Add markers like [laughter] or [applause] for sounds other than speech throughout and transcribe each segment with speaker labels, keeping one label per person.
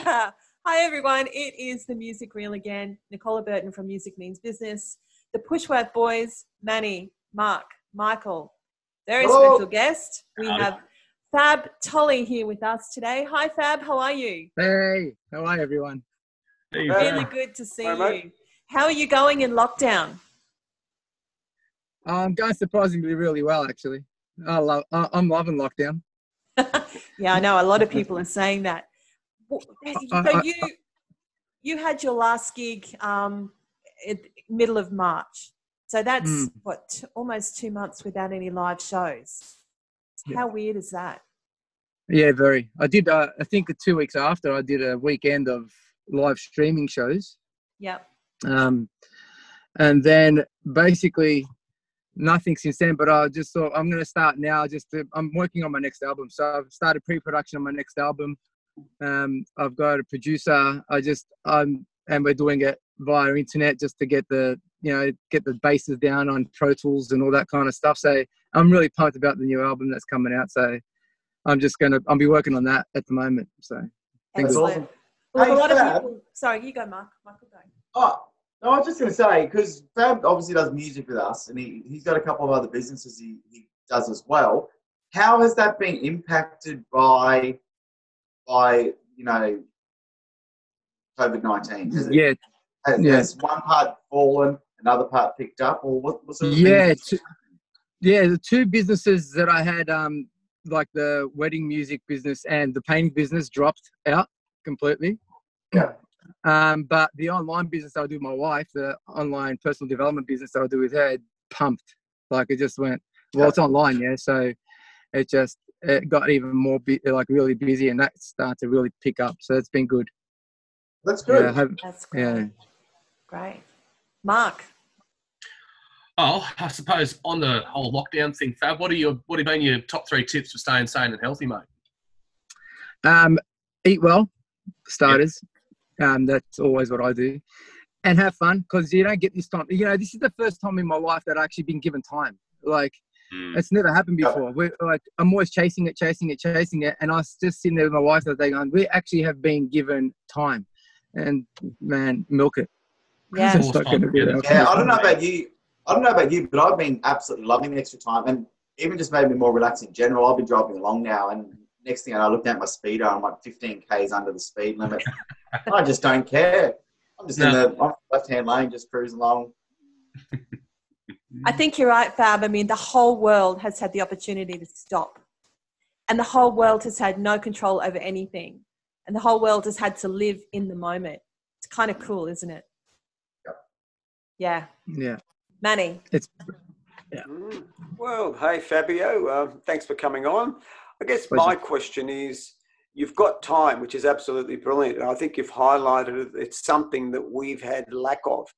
Speaker 1: [laughs] Hi, everyone. It is the Music Real again. Nicola Burton from Music Means Business. The Pushworth boys, Manny, Mark, Michael. Very
Speaker 2: Hello.
Speaker 1: special guest. We have Fab Tolli here with us today. Hi, Fab. How are you?
Speaker 3: Hey, how are you, everyone?
Speaker 2: Hey,
Speaker 1: Really good to see
Speaker 2: Hi, mate.
Speaker 1: you. How are you going in lockdown?
Speaker 3: Uh, I'm going surprisingly really well, actually. I love. I'm loving lockdown. [laughs]
Speaker 1: Yeah, I know a lot of people are saying that. [laughs] So you you had your last gig um, middle of March. So that's
Speaker 3: Mm.
Speaker 1: what t- almost two months without any live shows.
Speaker 3: Yeah.
Speaker 1: How weird is that?
Speaker 3: Yeah, very. I did. Uh, I think two weeks after, I did a weekend of live streaming shows,
Speaker 1: Yep.
Speaker 3: um, and then basically nothing since then. But I just thought I'm going to start now. Just to, I'm working on my next album, so I've started pre-production on my next album. Um, I've got a producer. I just um, and we're doing it via internet just to get the you know get the bases down on Pro Tools and all that kind of stuff. So I'm really pumped about the new album that's coming out. So I'm just gonna I'll be working on that at the moment. So Thank you.
Speaker 2: Awesome.
Speaker 1: Well,
Speaker 2: Hey,
Speaker 1: a lot of
Speaker 2: Fab.
Speaker 1: people. Sorry, you go, Mark. Michael, go.
Speaker 2: Oh, no, I was just going to say, because Fab obviously does music with us and he, he's got a couple of other businesses he, he does as well. How has that been impacted by, by you know, COVID 19?
Speaker 3: Yeah,
Speaker 2: has,
Speaker 3: yeah.
Speaker 2: has one part fallen, another part picked up, or what, sort of
Speaker 3: yeah, two, yeah. The two businesses that I had, um, like the wedding music business and the painting business, dropped out completely.
Speaker 2: Yeah.
Speaker 3: Um, but the online business I do with my wife, the online personal development business that I do with her, it pumped. Like it just went. Well,
Speaker 2: Yeah.
Speaker 3: it's online, yeah. So it just it got even more bu- like really busy, and that started to really pick up. So it's been good.
Speaker 2: That's good.
Speaker 3: Yeah, have-
Speaker 1: That's great.
Speaker 3: yeah.
Speaker 1: Great. Mark.
Speaker 4: Oh, I suppose on the whole lockdown thing, Fab, what are your what have been your top three tips for staying sane and healthy, mate?
Speaker 3: Um, eat well, for starters. Um, that's always what I do, and have fun because you don't get this time. You know, this is the first time in my life that I actually been given time. Like Hmm. it's never happened before. We're like I'm always chasing it, chasing it, chasing it, and I was just sitting there with my wife the other day going, "We actually have been given time, and man, milk it."
Speaker 1: Yeah. [laughs]
Speaker 3: It's not gonna be
Speaker 2: Yeah, I don't know about you. I don't know about you, but I've been absolutely loving the extra time, and even just made me more relaxed in general. I've been driving along now, and next thing I know, I looked at my speedo. I'm like 15 k's under the speed limit. [laughs] I just don't care. I'm just in the left hand lane, just cruising along.
Speaker 1: I think you're right, Fab. I mean, the whole world has had the opportunity to stop, and the whole world has had no control over anything, and the whole world has had to live in the moment. It's kind of cool, isn't it? Yeah,
Speaker 3: Yeah,
Speaker 1: Manny.
Speaker 3: it's
Speaker 5: Mm. Well, hey Fabio, uh, thanks for coming on. I guess
Speaker 3: Pleasure.
Speaker 5: my question is you've got time, which is absolutely brilliant. And I think you've highlighted. It's something that we've had lack of.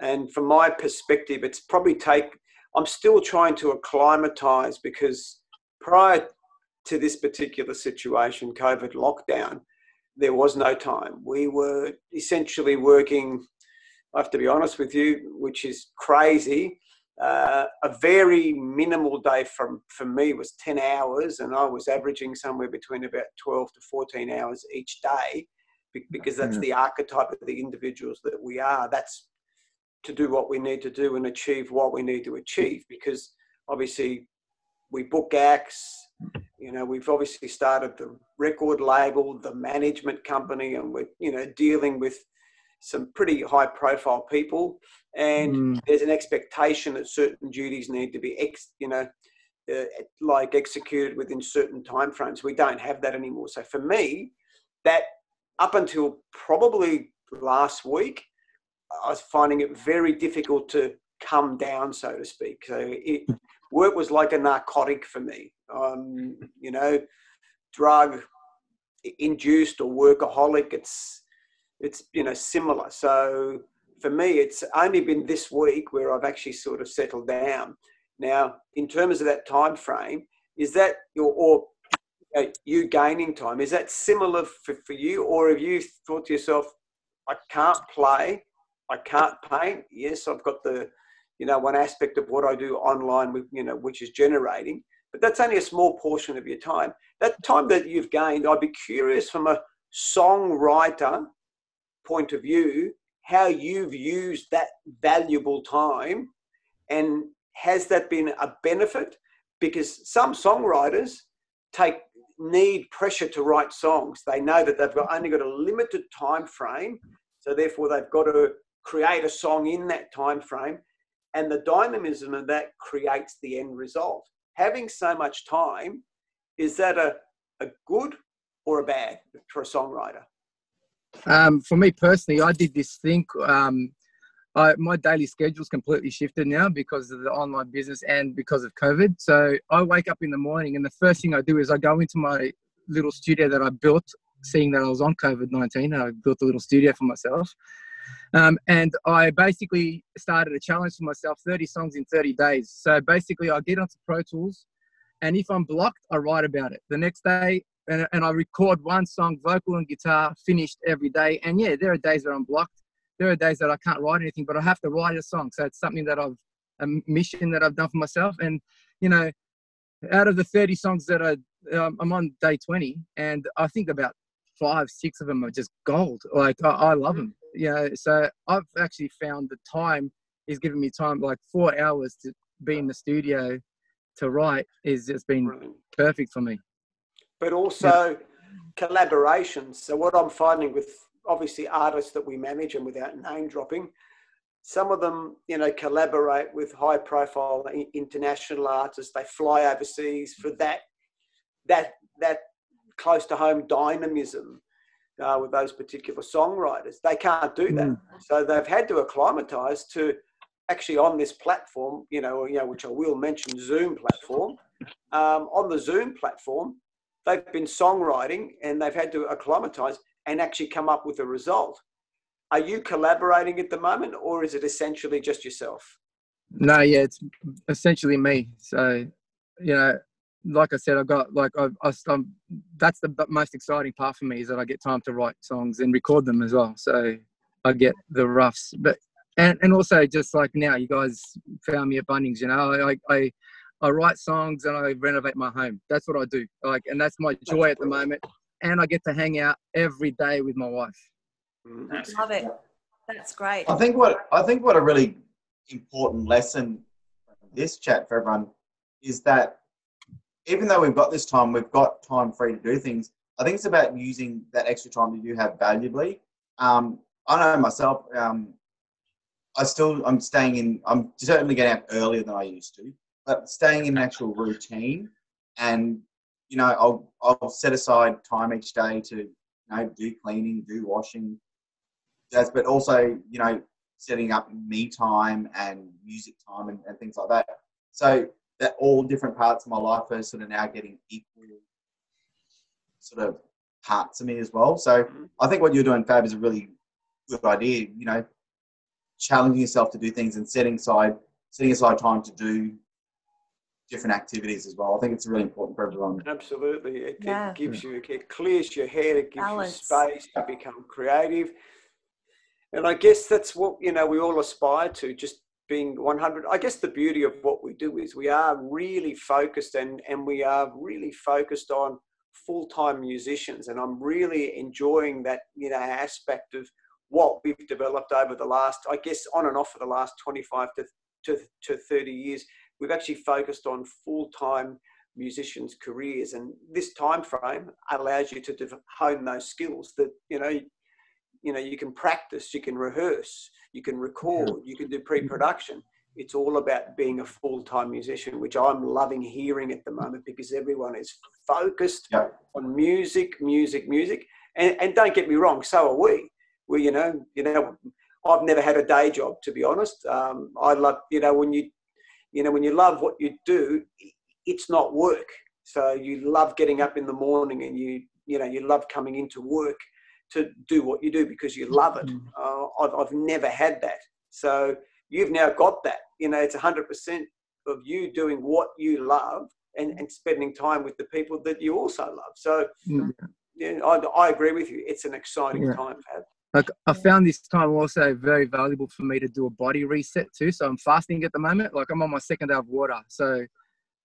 Speaker 5: And from my perspective, it's probably take, I'm still trying to acclimatize because prior to this particular situation, COVID lockdown, there was no time. We were essentially working, I have to be honest with you, which is crazy. Uh, a very minimal day from for me was 10 hours and i was averaging somewhere between about 12 to 14 hours each day because that's the archetype of the individuals that we are. That's to do what we need to do and achieve what we need to achieve because obviously we book acts you know we've obviously started the record label the management company and we're you know dealing with some pretty high profile people. And
Speaker 3: Mm.
Speaker 5: there's an expectation that certain duties need to be ex, you know uh, like executed within certain timeframes. We don't have that anymore. So for me that up until probably last week i was finding it very difficult to come down so to speak. So it, work was like a narcotic for me. Um, you know drug induced or workaholic it's it's you know similar. So for me it's only been this week where i've actually sort of settled down. Now in terms of that time frame is that your or uh, you gaining time is that similar for, for you? Or have you thought to yourself i can't play i can't paint yes i've got the you know one aspect of what i do online with you know which is generating but that's only a small portion of your time that time that you've gained i'd be curious from a songwriter point of view, how you've used that valuable time and has that been a benefit? Because some songwriters take need pressure to write songs. They know that they've got only got a limited time frame, so therefore they've got to create a song in that time frame, and the dynamism of that creates the end result. Having so much time, is that a, a good or a bad for a songwriter?
Speaker 3: Um, for me personally, I did this thing. Um, I, my daily schedule's completely shifted now because of the online business and because of COVID. So I wake up in the morning, and the first thing I do is I go into my little studio that I built, seeing that I was on COVID 19. I built a little studio for myself. Um, and I basically started a challenge for myself 30 songs in 30 days. So basically, I get onto Pro Tools, and if I'm blocked, I write about it. The next day, and, and I record one song, vocal and guitar, finished every day. And yeah, there are days that I'm blocked. There are days that I can't write anything, but I have to write a song. So it's something that I've a mission that I've done for myself. And you know, out of the 30 songs that I um, I'm on day 20, and I think about five, six of them are just gold. Like I, I love them. You know, so I've actually found the time is giving me time, like four hours to be in the studio to write is just been perfect for me
Speaker 5: but also yeah. collaborations. So what I'm finding with obviously artists that we manage and without name dropping, some of them, you know, collaborate with high profile international artists. They fly overseas for that, that, that close to home dynamism uh, with those particular songwriters. They can't do that. Mm. So they've had to acclimatize to actually on this platform, you know, you know, which I will mention, Zoom platform. Um, on the Zoom platform, they've been songwriting and they've had to acclimatize and actually come up with a result. Are you collaborating at the moment or is it essentially just yourself?
Speaker 3: No, yeah, it's essentially me. So, you know, like I said, I've got like I, I, I'm, that's the most exciting part for me is that I get time to write songs and record them as well. So I get the roughs, but and and also just like now, you guys found me at Bunnings. You know, I I I write songs and I renovate my home. That's what I do. Like, and that's my joy at the moment. And I get to hang out every day with my wife.
Speaker 1: Mm-hmm. Love it. That's great.
Speaker 2: I think what I think what a really important lesson this chat for everyone is that even though we've got this time, we've got time free to do things. I think it's about using that extra time that you have valuably. Um, I know myself. Um, I still I'm staying in. I'm certainly getting out earlier than I used to but staying in an actual routine and you know I'll I'll set aside time each day to you know do cleaning, do washing, that's but also you know setting up me time and music time and, and things like that. So that all different parts of my life are sort of now getting equal sort of parts of me as well. So mm-hmm. I think what you're doing, Fab, is a really good idea. You know, challenging yourself to do things and setting aside setting aside time to do different activities as well. I think it's really important for everyone.
Speaker 5: Absolutely. It, yeah. it gives you, it clears your head, it gives Balance. you space to become creative. And I guess that's what, you know, we all aspire to, just being 100. I guess the beauty of what we do is we are really focused and, and we are really focused on full-time musicians. And I'm really enjoying that, you know, aspect of what we've developed over the last, I guess, on and off for the last 25 to, to, to 30 years we've actually focused on full-time musicians' careers, and this time frame allows you to hone those skills that you know. You know, you can practice, you can rehearse, you can record, you can do pre-production. It's all about being a full-time musician, which I'm loving hearing at the moment because everyone is focused yeah. on music, music, music. And, and don't get me wrong, so are we. We, you know, you know, I've never had a day job to be honest. Um, I love, you know, when you you know, when you love what you do, it's not work. So you love getting up in the morning and you, you know, you love coming into work to do what you do because you love it. Mm. Uh, I've, I've never had that. So you've now got that. You know, it's 100% of you doing what you love and, and spending time with the people that you also love. So mm. yeah, I, I agree with you. It's an exciting yeah. time, Fab.
Speaker 3: Like I found this time also very valuable for me to do a body reset too. So I'm fasting at the moment. Like I'm on my second day of water. So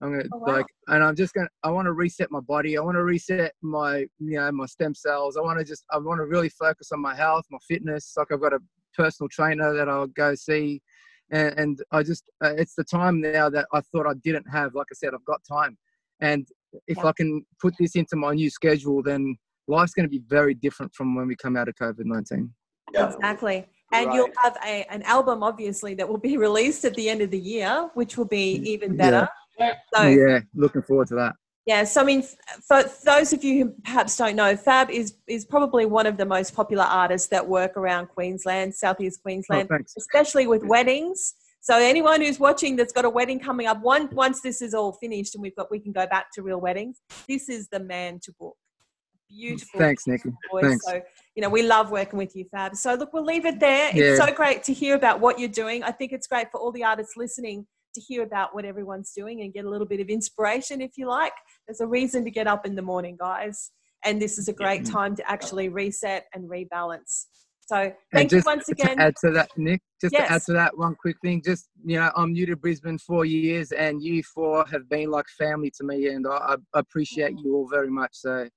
Speaker 3: I'm gonna
Speaker 1: Oh, wow.
Speaker 3: like, and I'm just gonna. I want to reset my body. I want to reset my, you know, my stem cells. I want to just. I want to really focus on my health, my fitness. Like I've got a personal trainer that I'll go see, and, and I just. Uh, it's the time now that I thought I didn't have. Like I said, I've got time, and if
Speaker 1: Yeah.
Speaker 3: I can put this into my new schedule, then life's going to be very different from when we come out of COVID nineteen.
Speaker 2: Yeah.
Speaker 1: Exactly. And you'll have a, an album, obviously, that will be [laughs] released at the end of the year, which will be even better.
Speaker 4: Yeah.
Speaker 1: So,
Speaker 3: yeah, looking forward to that.
Speaker 1: Yeah, so I mean, for those of you who perhaps don't know, Fab is is probably one of the most popular artists that work around Queensland, southeast
Speaker 3: Oh,
Speaker 1: Queensland,
Speaker 3: thanks.
Speaker 1: especially with weddings. So anyone who's watching that's got a wedding coming up, one once this is all finished and we've got we can go back to real weddings, this is the man to book. Beautiful.
Speaker 3: Thanks, Nikki.
Speaker 1: voice.
Speaker 3: Thanks.
Speaker 1: So, you know, we love working with you, Fab. So, look, we'll leave it there. It's so great to hear about what you're doing. I think it's great for all the artists listening to hear about what everyone's doing and get a little bit of inspiration, if you like. There's a reason to get up in the morning, guys. And this is a great time to actually reset and rebalance. So,
Speaker 3: And
Speaker 1: thank you
Speaker 3: just
Speaker 1: once
Speaker 3: to
Speaker 1: again.
Speaker 3: add to that, Nick, just to add to that, one quick thing. Just you know, I'm new to Brisbane four years, and you four have been like family to me, and I, I appreciate you all very much. So,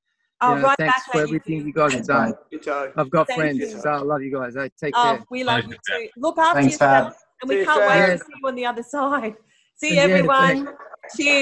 Speaker 1: Oh,
Speaker 3: you know,
Speaker 1: right
Speaker 3: thanks
Speaker 1: back
Speaker 3: for
Speaker 1: at you.
Speaker 3: everything you guys have done.
Speaker 5: Ditto.
Speaker 3: I've got
Speaker 1: Thank
Speaker 3: friends,
Speaker 1: you.
Speaker 3: so I love you guys. Hey, take
Speaker 1: Oh,
Speaker 3: care.
Speaker 1: we love you too. Look after
Speaker 2: Thanks,
Speaker 1: yourself. And we can't wait to see you on the other side. See you, everyone. Cheers.